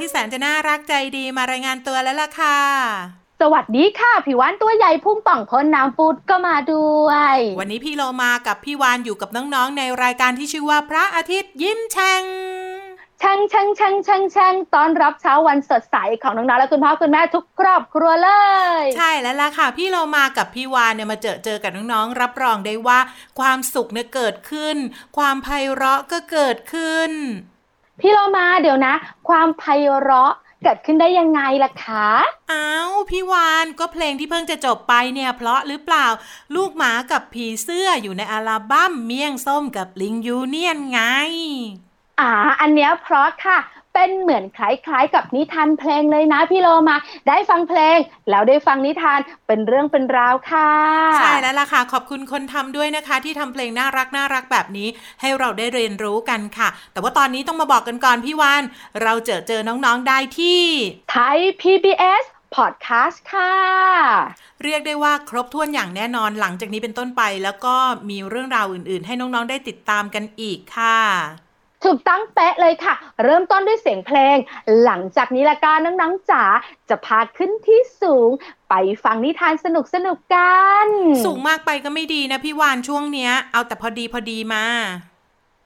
ที่แสนจะน่ารักใจดีมารายงานตัวแล้วล่ะค่ะ สวัสดีค่ะพี่วานตัวใหญ่พุ่งป่องพ้นน้ำปูดก็มาด้วย วันนี้พี่โลมากับพี่วานอยู่กับน้องๆ ในรายการที่ชื่อว่าพระอาทิตย์ยิ้มแฉ่งช่างช่างช่างช่างช่างตอนรับเช้าวันสดใสของน้องๆและคุณพ่อคุณแม่ทุกครอบครัวเลย ใช่แล้วล่ะค่ะ พี่เรามากับพี่วานเนี่ยมาเจอเจอกับน้องๆรับรองได้ว่า ความสุขเนี่ยเกิดขึ้น ความไพเราะก็เกิดขึ้น พี่เรามาเดี๋ยวนะ ความไพเราะเกิดขึ้นได้ยังไงล่ะคะ อ้าวพี่วานก็เพลงที่เพิ่งจะจบไปเนี่ย เพราะหรือเปล่า ลูกหมากับผีเสื้ออยู่ในอัลบั้มเมี่ยงส้มกับลิงยูเนียนไง อ่า อันเนี้ยเพราะค่ะ เป็นเหมือนคล้ายๆ กับนิทานเพลงเลยนะพี่โลมา ได้ฟังเพลง แล้วได้ฟังนิทานเป็นเรื่องเป็นราวค่ะ ใช่แล้วล่ะค่ะ ขอบคุณคนทำด้วยนะคะ ที่ทำเพลงน่ารักน่ารักแบบนี้ ให้เราได้เรียนรู้กันค่ะ แต่ว่าตอนนี้ต้องมาบอกกันก่อนพี่วานเราเจอเจอน้องๆได้ที่ไทย PBS พอดแคสต์ค่ะ เรียกได้ว่าครบถ้วนอย่างแน่นอนหลังจากนี้เป็นต้นไป แล้วก็มีเรื่องราวอื่นๆ ให้น้องๆได้ติดตามกันอีกค่ะ ถูกตั้งเป๊ะเลยค่ะ เริ่มต้นด้วยเสียงเพลง หลังจากนี้ละกันน้องๆจ๋าจะพาขึ้นที่สูง ไปฟังนิทานสนุกสนุกๆกัน สูงมากไปก็ไม่ดีนะพี่วานช่วงเนี้ย เอาแต่พอดีพอดีมา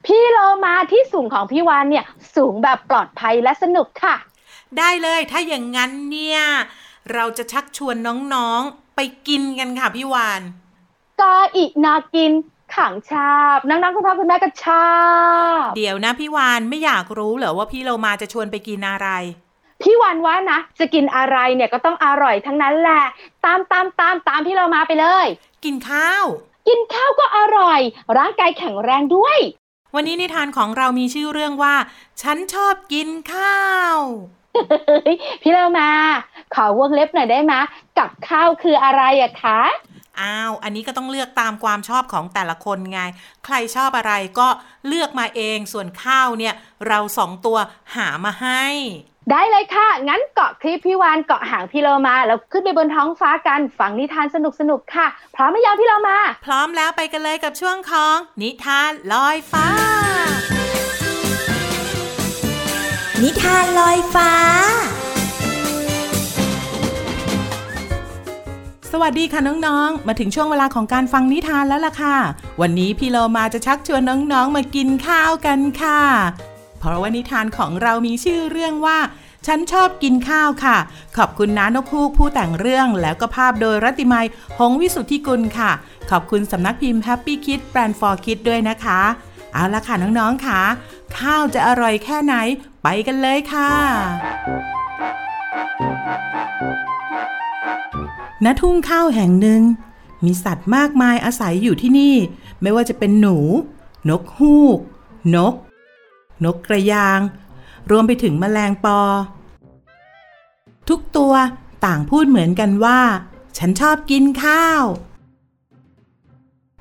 พี่โลมาที่สูงของพี่วานเนี่ย สูงแบบปลอดภัยและสนุกค่ะ ได้เลยถ้าอย่างนั้นเนี่ย เราจะชักชวนน้องๆไปกินกันค่ะพี่วานกออีนากิน ขังชาบน้องๆคุณพ่อคุณแม่ก็ชอบเดี๋ยวนะพี่วานไม่อยากรู้เหรอว่าพี่โลมาจะชวนไปกินอะไร พี่วันว่านะจะกินอะไรเนี่ยก็ต้องอร่อยทั้งนั้นแหละ ตามตามตามตามพี่เรามาไปเลย กินข้าว กินข้าวก็อร่อย ร่างกายแข็งแรงด้วย วันนี้นิทานของเรามีชื่อเรื่องว่า ฉันชอบกินข้าวเฮ้ยพี่เรามา ขอวงเล็บหน่อยได้ไหมกับข้าวคืออะไรอะคะ อ้าว อันนี้ก็ต้องเลือกตามความชอบของแต่ละคนไง ใครชอบอะไรก็เลือกมาเอง ส่วนข้าวเนี่ย เราสองตัวหามาให้ ได้เลยค่ะ งั้นเกาะคลิปพี่วานเกาะหางพี่เรามา แล้วขึ้นไปบนท้องฟ้ากัน ฟังนิทานสนุกสนุกๆค่ะ พร้อมไหมยาวพี่เรามา พร้อมแล้วไปกันเลยกับช่วงของ นิทานลอยฟ้า นิทานลอยฟ้า วัสดีค่ะน้องๆ มาถึงช่วงเวลาของการฟังนิทานแล้วล่ะค่ะ วันนี้พี่โลมาจะชักชวนน้องๆ มากินข้าวกันค่ะ เพราะว่านิทานของเรามีชื่อเรื่องว่า ฉันชอบกินข้าวค่ะ ขอบคุณน้านกฮูกผู้แต่งเรื่องแล้วก็ภาพโดยรัติมัย หงวิสุทธิกุลค่ะ ขอบคุณสำนักพิมพ์ Happy Kid Brand for Kids ด้วยนะคะ เอาละค่ะน้องๆค่ะ ข้าวจะอร่อยแค่ไหนไปกันเลยค่ะ ณทุ่งข้าวแห่งหนึ่ง มีสัตว์มากมายอาศัยอยู่ที่นี่ ไม่ว่าจะเป็นหนู นกฮูก นก นกกระยาง รวมไปถึงแมลงปอ ทุกตัวต่างพูดเหมือนกันว่า ฉันชอบกินข้าว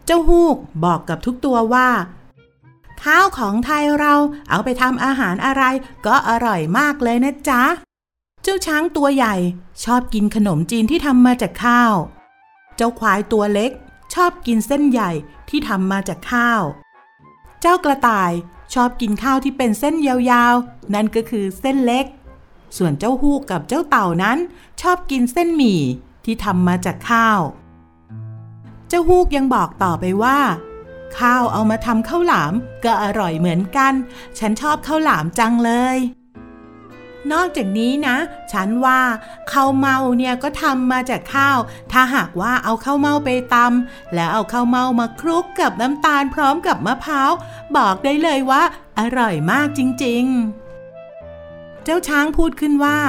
เจ้าฮูกบอกกับทุกตัวว่า ข้าวของไทยเราเอาไปทำอาหารอะไรก็อร่อยมากเลยนะจ๊ะ เจ้าช้างตัวใหญ่ชอบกินขนมจีนที่ทำมาจากข้าว เจ้าควายตัวเล็กชอบกินเส้นใหญ่ที่ทำมาจากข้าว เจ้ากระต่ายชอบกินข้าวที่เป็นเส้นยาวๆ นั่นก็คือเส้นเล็ก ส่วนเจ้าฮูกกับเจ้าเต่านั้น ชอบกินเส้นหมี่ที่ทำมาจากข้าว เจ้าฮูกยังบอกต่อไปว่า ข้าวเอามาทำข้าวหลามก็อร่อยเหมือนกัน ฉันชอบข้าวหลามจังเลย นอกจากนี้นะ ฉันว่าข้าวเมาเนี่ยก็ทำมาจากข้าว ถ้าหากว่าเอาข้าวเมาไปตำแล้วเอาข้าวเมามาคลุกกับน้ำตาลพร้อมกับมะพร้าวบอกได้เลยว่า อร่อยมากจริงๆ เจ้าช้างพูดขึ้นว่า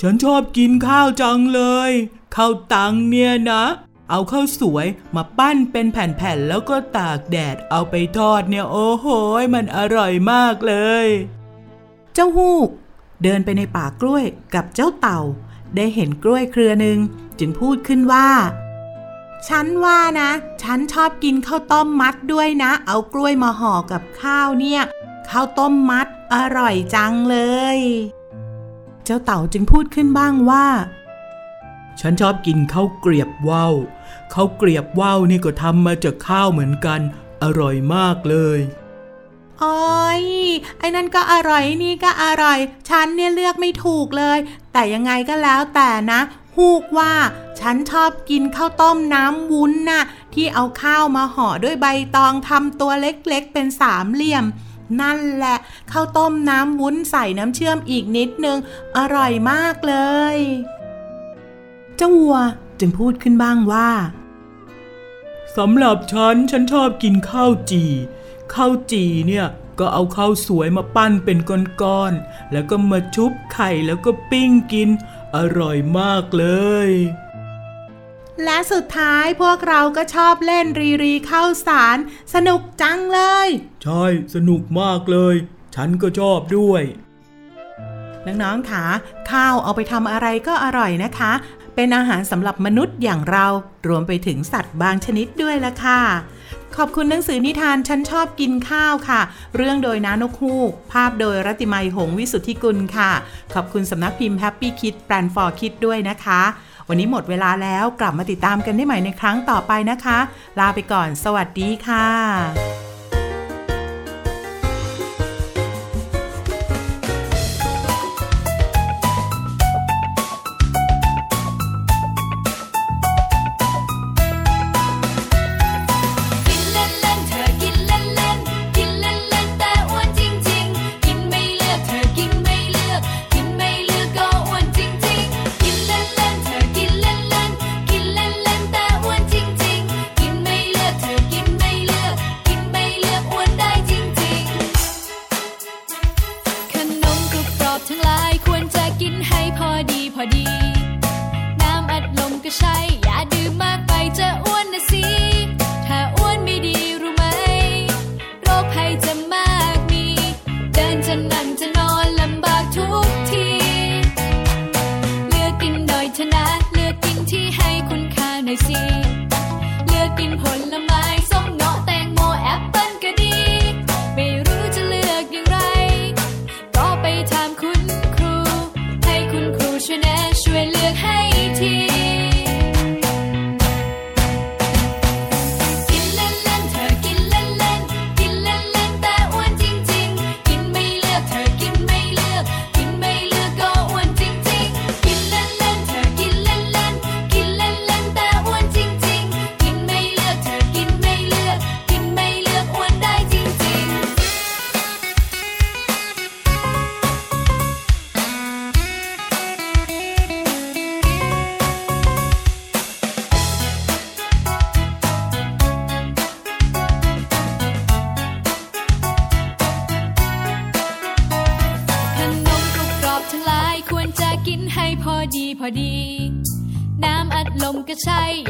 ฉันชอบกินข้าวจังเลยข้าวตังเนี่ยนะ เอาข้าวสวยมาปั้นเป็นแผ่นๆแล้วก็ตากแดดเอาไปทอดเนี่ยโอ้โหมันอร่อยมากเลย เจ้าฮูก เดินไปในป่ากล้วยกับเจ้าเต่า ได้เห็นกล้วยเครือหนึ่งจึงพูดขึ้นว่า ฉันว่านะ ฉันชอบกินข้าวต้มมัดด้วยนะ เอากล้วยมาห่อกับข้าวเนี่ยข้าวต้มมัดอร่อยจังเลย เจ้าเต่าจึงพูดขึ้นบ้างว่า ฉันชอบกินข้าวเกรียบว่าวข้าวเกรียบว่าวนี่ก็ทำมาจากข้าวเหมือนกัน อร่อยมากเลย โอ้ยไอ้นั่นก็อร่อยนี่ก็อร่อย ฉันเนี่ยเลือกไม่ถูกเลย แต่ยังไงก็แล้วแต่นะฮูกว่า ฉันชอบกินข้าวต้มน้ำวุ้นน่ะที่เอาข้าวมาห่อด้วยใบตองทำตัวเล็กๆ เป็นสามเหลี่ยม นั่นแหละข้าวต้มน้ำวุ้นใส่น้ำเชื่อมอีกนิดนึง อร่อยมากเลยเจ้าวัวจึงพูดขึ้นบ้างว่าสำหรับฉันฉันชอบกินข้าวจี่ ข้าวจี่เนี่ยก็เอาข้าวสวยมาปั้นเป็นก้อนๆ แล้วก็มาชุบไข่แล้วก็ปิ้งกิน อร่อยมากเลย และสุดท้ายพวกเราก็ชอบเล่นรีรีข้าวสาร สนุกจังเลย ใช่ สนุกมากเลย ฉันก็ชอบด้วย น้องๆค่ะข้าวเอาไปทำอะไรก็อร่อยนะคะ เป็นอาหารสำหรับมนุษย์อย่างเรา รวมไปถึงสัตว์บางชนิดด้วยละค่ะ ขอบคุณหนังสือนิทานฉันชอบกินข้าวค่ะ เรื่องโดยน้านกฮูก ภาพโดยรัติมัยหงวิสุทธิกุลค่ะ ขอบคุณสำนักพิมพ์แฮปปี้คิดแปลนฟอร์คิดด้วยนะคะ วันนี้หมดเวลาแล้วกลับมาติดตามกันได้ใหม่ในครั้งต่อไปนะคะ ลาไปก่อน สวัสดีค่ะ กัน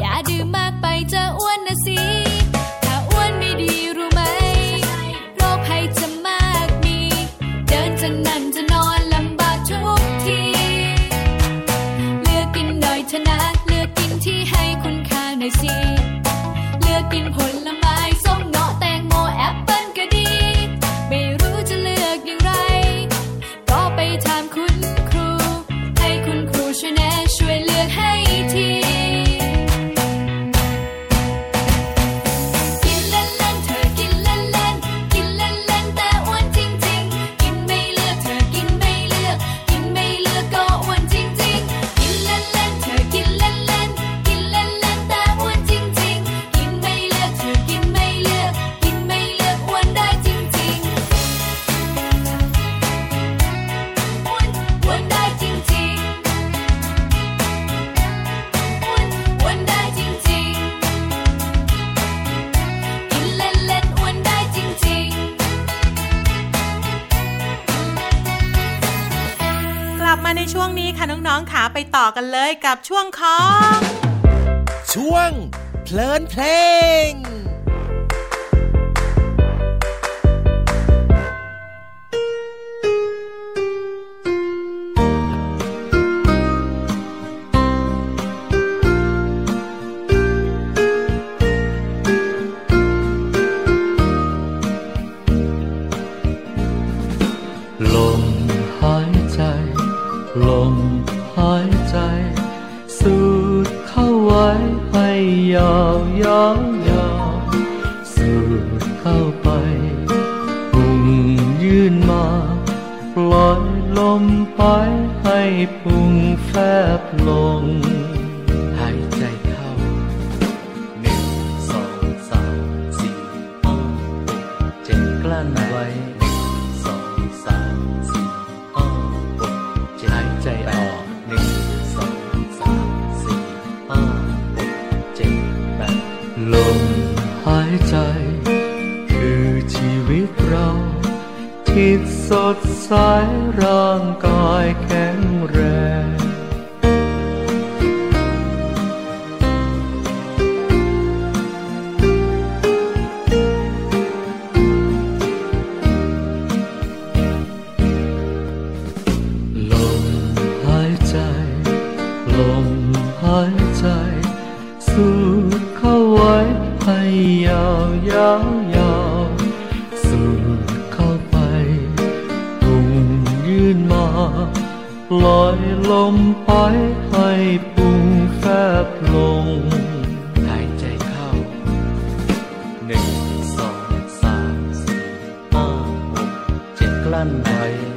เลยกับช่วงของ ช่วงเพลินเพลง สู เจ็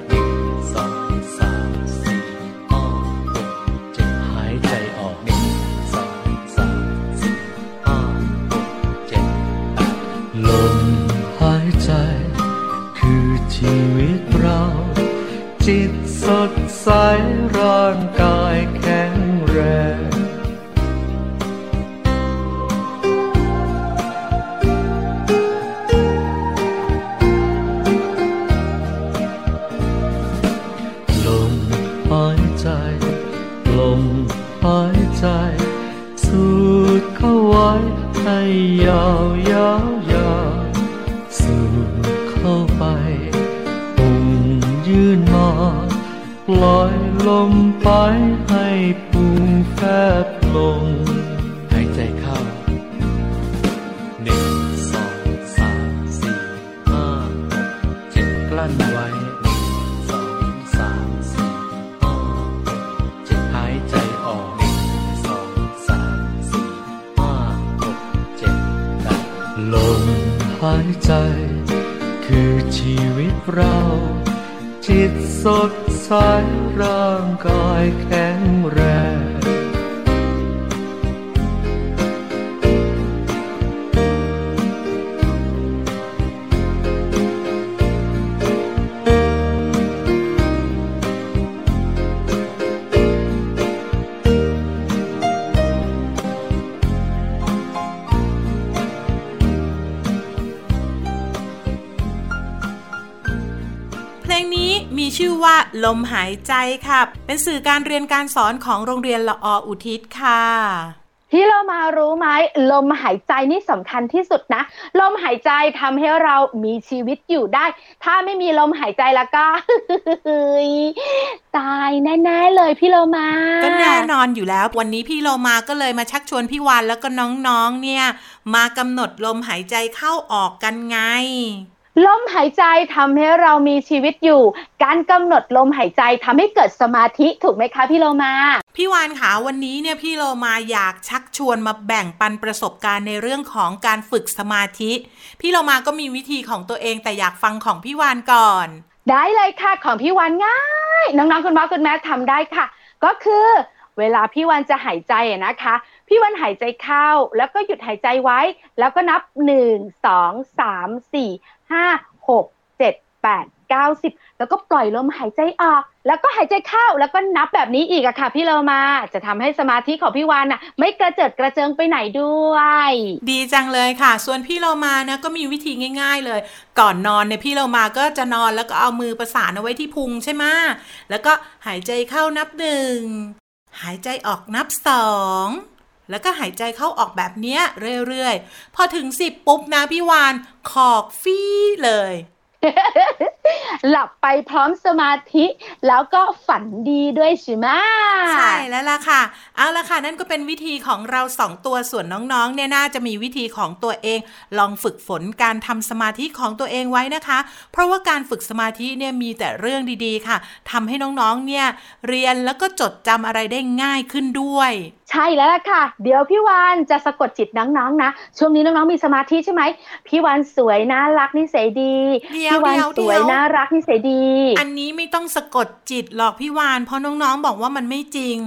จิต งนี้มีชื่อว่าลมหายใจค่ะ เป็นสื่อการเรียนการสอนของโรงเรียนละออุทิศค่ะพี่เรามารู้ไหมลมหายใจนี่สำคัญที่สุดนะ ลมหายใจทำให้เรามีชีวิตอยู่ได้ ถ้าไม่มีลมหายใจแล้วก็ตายแน่ๆเลยพี่เรามาก็แน่นอนอยู่แล้ว วันนี้พี่โลมาก็เลยมาชักชวนพี่วานแล้วก็น้องๆเนี่ย มากำหนดลมหายใจเข้าออกกันไง ลมหายใจทำให้เรามีชีวิตอยู่ การกำหนดลมหายใจทำให้เกิดสมาธิถูกไหมคะพี่โลมา พี่วานขาวันนี้เนี่ยพี่โลมาอยากชักชวนมาแบ่งปันประสบการณ์ในเรื่องของการฝึกสมาธิ พี่โลมาก็มีวิธีของตัวเองแต่อยากฟังของพี่วานก่อน ได้เลยค่ะของพี่วันง่ายน้องๆคุณพ่อคุณแม่ทำได้ค่ะ ก็คือเวลาพี่วันจะหายใจอะนะคะ พี่วันหายใจเข้าแล้วก็หยุดหายใจไว้ แล้วก็นับหนึ่งสองสามสี่ห้าหกเจ็ดแปดเก้าสิบแล้วก็ปล่อยลมหายใจออก แล้วก็หายใจเข้าแล้วก็นับแบบนี้อีกอะค่ะ พี่เรามาจะทำให้สมาธิของพี่วันอะไม่กระเจิดกระเจิงไปไหนด้วย ดีจังเลยค่ะ ส่วนพี่เรามานะก็มีวิธีง่าย ๆเลย ก่อนนอนเนี่ยพี่เรามาก็จะนอนแล้วก็เอามือประสานเอาไว้ที่พุงใช่ไหมแล้วก็หายใจเข้านับหนึ่งหายใจออกนับสอง แล้วก็หายใจเข้าออกแบบเนี้ยเรื่อยๆ พอถึงสิบปุ๊บนะพี่วาน ขอกฟี่เลย หลับไปพร้อมสมาธิ แล้วก็ฝันดีด้วยใช่ไหมใช่แล้วล่ะค่ะ เอาละค่ะ นั่นก็เป็นวิธีของเราสองตัวส่วนน้องๆ เนี่ยน่าจะมีวิธีของตัวเอง ลองฝึกฝนการทำสมาธิของตัวเองไว้นะคะ เพราะว่าการฝึกสมาธิเนี่ยมีแต่เรื่องดีๆ ค่ะทำให้น้องๆ เนี่ยเรียนแล้วก็จดจำอะไรได้ง่ายขึ้นด้วยใช่แล้วล่ะค่ะ เดี๋ยวพี่วานจะสะกดจิตน้องๆนะ ช่วงนี้น้องๆมีสมาธิใช่ไหม พี่วานสวยน่ารักนิสัยดีเดี๋ยวพี่วานเดี๋ยวสวยเดี๋ยวน่ารักนิสัยดี อันนี้ไม่ต้องสะกดจิตหรอกพี่วาน เพราะน้องๆบอกว่ามันไม่จริง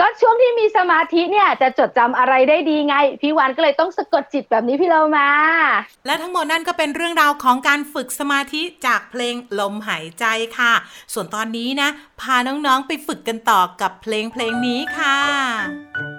ก็ช่วงที่มีสมาธิเนี่ยจะจดจำอะไรได้ดีไง พี่วานก็เลยต้องสะกดจิตแบบนี้พี่เรามา และทั้งหมดนั่นก็เป็นเรื่องราวของการฝึกสมาธิจากเพลงลมหายใจค่ะ ส่วนตอนนี้นะ พาน้องๆไปฝึกกันต่อกับเพลงเพลงนี้ค่ะ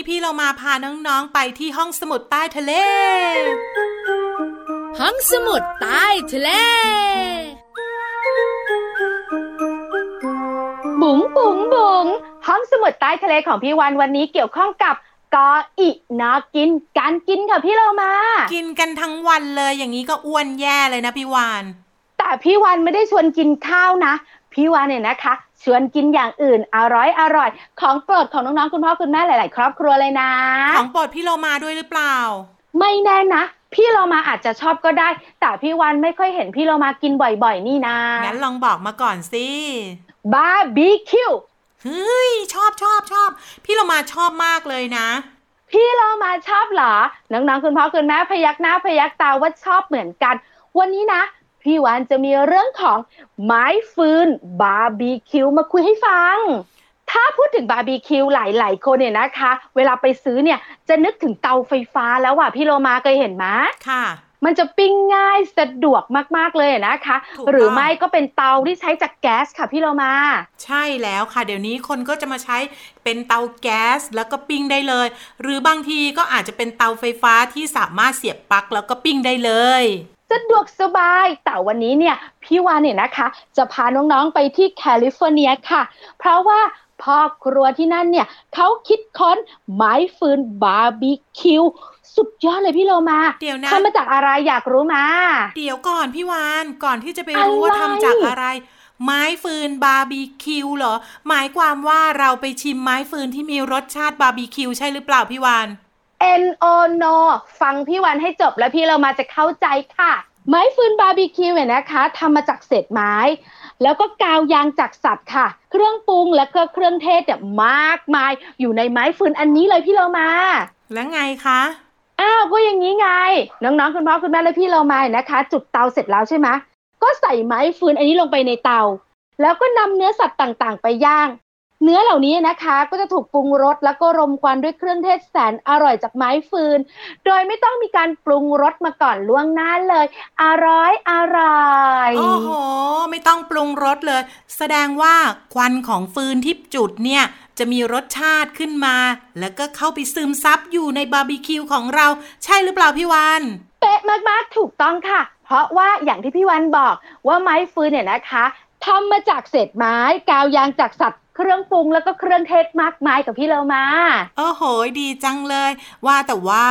นี้พี่เรามาพาน้องๆไปที่ห้องสมุดใต้ทะเล ห้องสมุดใต้ทะเล บุ๋งบุ๋งบุ๋งห้องสมุดใต้ทะเลของพี่วันวันนี้เกี่ยวข้องกับกออินากินการกินค่ะพี่เรามา กินกันทั้งวันเลยอย่างนี้ก็อ้วนแย่เลยนะพี่วาน แต่พี่วันไม่ได้ชวนกินข้าวนะ พี่วันเนี่ยนะคะ ชวนกินอย่างอื่นอร่อยอร่อย ของโปรดของน้องๆคุณพ่อคุณแม่หลาย ๆ ครอบครัวเลยนะ ของโปรดพี่โลมาด้วยหรือเปล่า ไม่แน่นะพี่เรามาอาจจะชอบก็ได้ แต่พี่วันไม่ค่อยเห็นพี่เรามากินบ่อยๆ นี่นะงั้นลองบอกมาก่อนสิบาร์บีคิวเฮ้ยชอบชอบชอบ พี่โลมาชอบมากเลยนะ พี่เรามาชอบเหรอน้องๆคุณพ่อคุณแม่พยักหน้าพยักตาว่าชอบเหมือนกัน วันนี้นะ พี่วานจะมีเรื่องของไม้ฟืนบาร์บีคิวมาคุยให้ฟัง ถ้าพูดถึงบาร์บีคิวหลาย ๆ คนเนี่ยนะคะ เวลาไปซื้อเนี่ยจะนึกถึงเตาไฟฟ้าแล้วว่ะพี่โลมาเคยเห็นไหมค่ะมันจะปิ้งง่ายสะดวกมาก ๆ เลยนะคะถูกต้องหรือไม่ก็เป็นเตาที่ใช้จากแก๊สค่ะพี่โลมา ใช่แล้วค่ะ เดี๋ยวนี้คนก็จะมาใช้เป็นเตาแก๊สแล้วก็ปิ้งได้เลย หรือบางทีก็อาจจะเป็นเตาไฟฟ้าที่สามารถเสียบปลั๊กแล้วก็ปิ้งได้เลย สะดวกสบาย แต่วันนี้เนี่ยพี่วานเนี่ยนะคะ จะพาน้องๆไปที่แคลิฟอร์เนียค่ะ เพราะว่าพ่อครัวที่นั่นเนี่ยเขาคิดค้นไม้ฟืนบาร์บีคิวสุดยอดเลยพี่โลมาเดี๋ยวนะทำมาจากอะไรอยากรู้มา เดี๋ยวก่อนพี่วานก่อนที่จะไปรู้ว่าอะไรทำจากอะไร ไม้ฟืนบาร์บีคิวเหรอ หมายความว่าเราไปชิมไม้ฟืนที่มีรสชาติบาร์บีคิวใช่หรือเปล่าพี่วาน N O No ฟังพี่วันให้จบแล้วพี่เรามาจะเข้าใจค่ะ ไม้ฟืนบาร์บีคิวเนี่ยนะคะทำมาจากเศษไม้ แล้วก็กาวยางจากสัตว์ค่ะ เครื่องปรุงและก็เครื่องเทศเนี่ยมากมายอยู่ในไม้ฟืนอันนี้เลยพี่เรามา แล้วไงคะอ้าวก็อย่างนี้ไง น้องๆคุณพ่อคุณแม่และพี่เรามานะคะ จุดเตาเสร็จแล้วใช่ไหมก็ใส่ไม้ฟืนอันนี้ลงไปในเตา แล้วก็นำเนื้อสัตว์ต่างๆ ไปย่าง เนื้อเหล่านี้นะคะก็จะถูกปรุงรสแล้วก็รมควันด้วยเครื่องเทศแสนอร่อยจากไม้ฟืน โดยไม่ต้องมีการปรุงรสมาก่อนล่วงหน้าเลย อร่อยอร่อยโอ้โหไม่ต้องปรุงรสเลย แสดงว่าควันของฟืนที่จุดเนี่ยจะมีรสชาติขึ้นมา แล้วก็เข้าไปซึมซับอยู่ในบาร์บีคิวของเรา ใช่หรือเปล่าพี่วานเป๊ะมากๆถูกต้องค่ะ เพราะว่าอย่างที่พี่วันบอกว่าไม้ฟืนเนี่ยนะคะทำมาจากเศษไม้ กาวยางจากสัตว์ เครื่องปรุงแล้วก็เครื่องเทศมากมายกับพี่เรามาโอ้โห ดีจังเลย ว่าแต่ว่า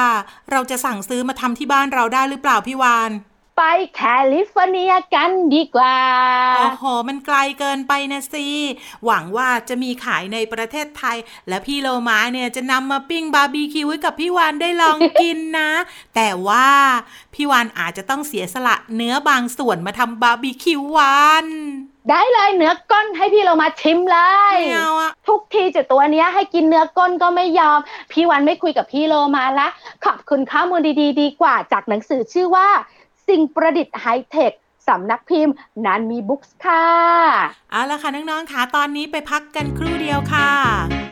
เราจะสั่งซื้อมาทำที่บ้านเราได้หรือเปล่าพี่วานไปแคลิฟอร์เนียกันดีกว่า โอ้โห มันไกลเกินไปนะสิ หวังว่าจะมีขายในประเทศไทย และพี่โลมาเนี่ยจะนำมาปิ้งบาร์บีคิวให้กับพี่วานได้ลองกินนะ แต่ว่าพี่วานอาจจะต้องเสียสละเนื้อบางส่วนมาทำบาร์บีคิววาน ได้เลยเนื้อก้นให้พี่เรามาชิมเลยไม่เอาอะทุกทีจุดตัวเนี้ยให้กินเนื้อก้นก็ไม่ยอม พี่วันไม่คุยกับพี่โลมาละ ขอบคุณข้อมูลดีๆ ดีกว่าจากหนังสือชื่อว่า สิ่งประดิษฐ์ไฮเทคสำนักพิมพ์นันมีบุ๊กส์ค่ะ เอาละค่ะน้องๆค่ะตอนนี้ไปพักกันครู่เดียวค่ะ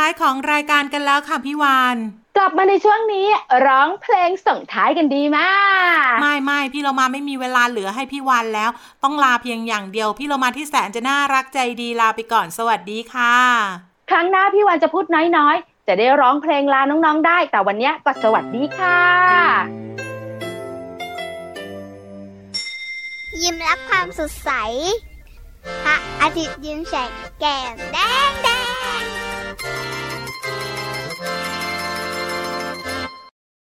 ท้ายของรายการกันแล้วค่ะพี่วานกลับมาในช่วงนี้ร้องเพลงส่งท้ายกันดีมาก ไม่ไม่พี่เรามาไม่มีเวลาเหลือให้พี่วานแล้ว ต้องลาเพียงอย่างเดียว พี่เรามาที่แสนจะน่ารักใจดีลาไปก่อนสวัสดีค่ะ ครั้งหน้าพี่วันจะพูดน้อยๆ จะได้ร้องเพลงลาน้องๆได้ แต่วันเนี้ยก็สวัสดีค่ะ ยิ้มรับความสดใสพระอาทิตย์ยิ้มแฉกแก้มแดงแด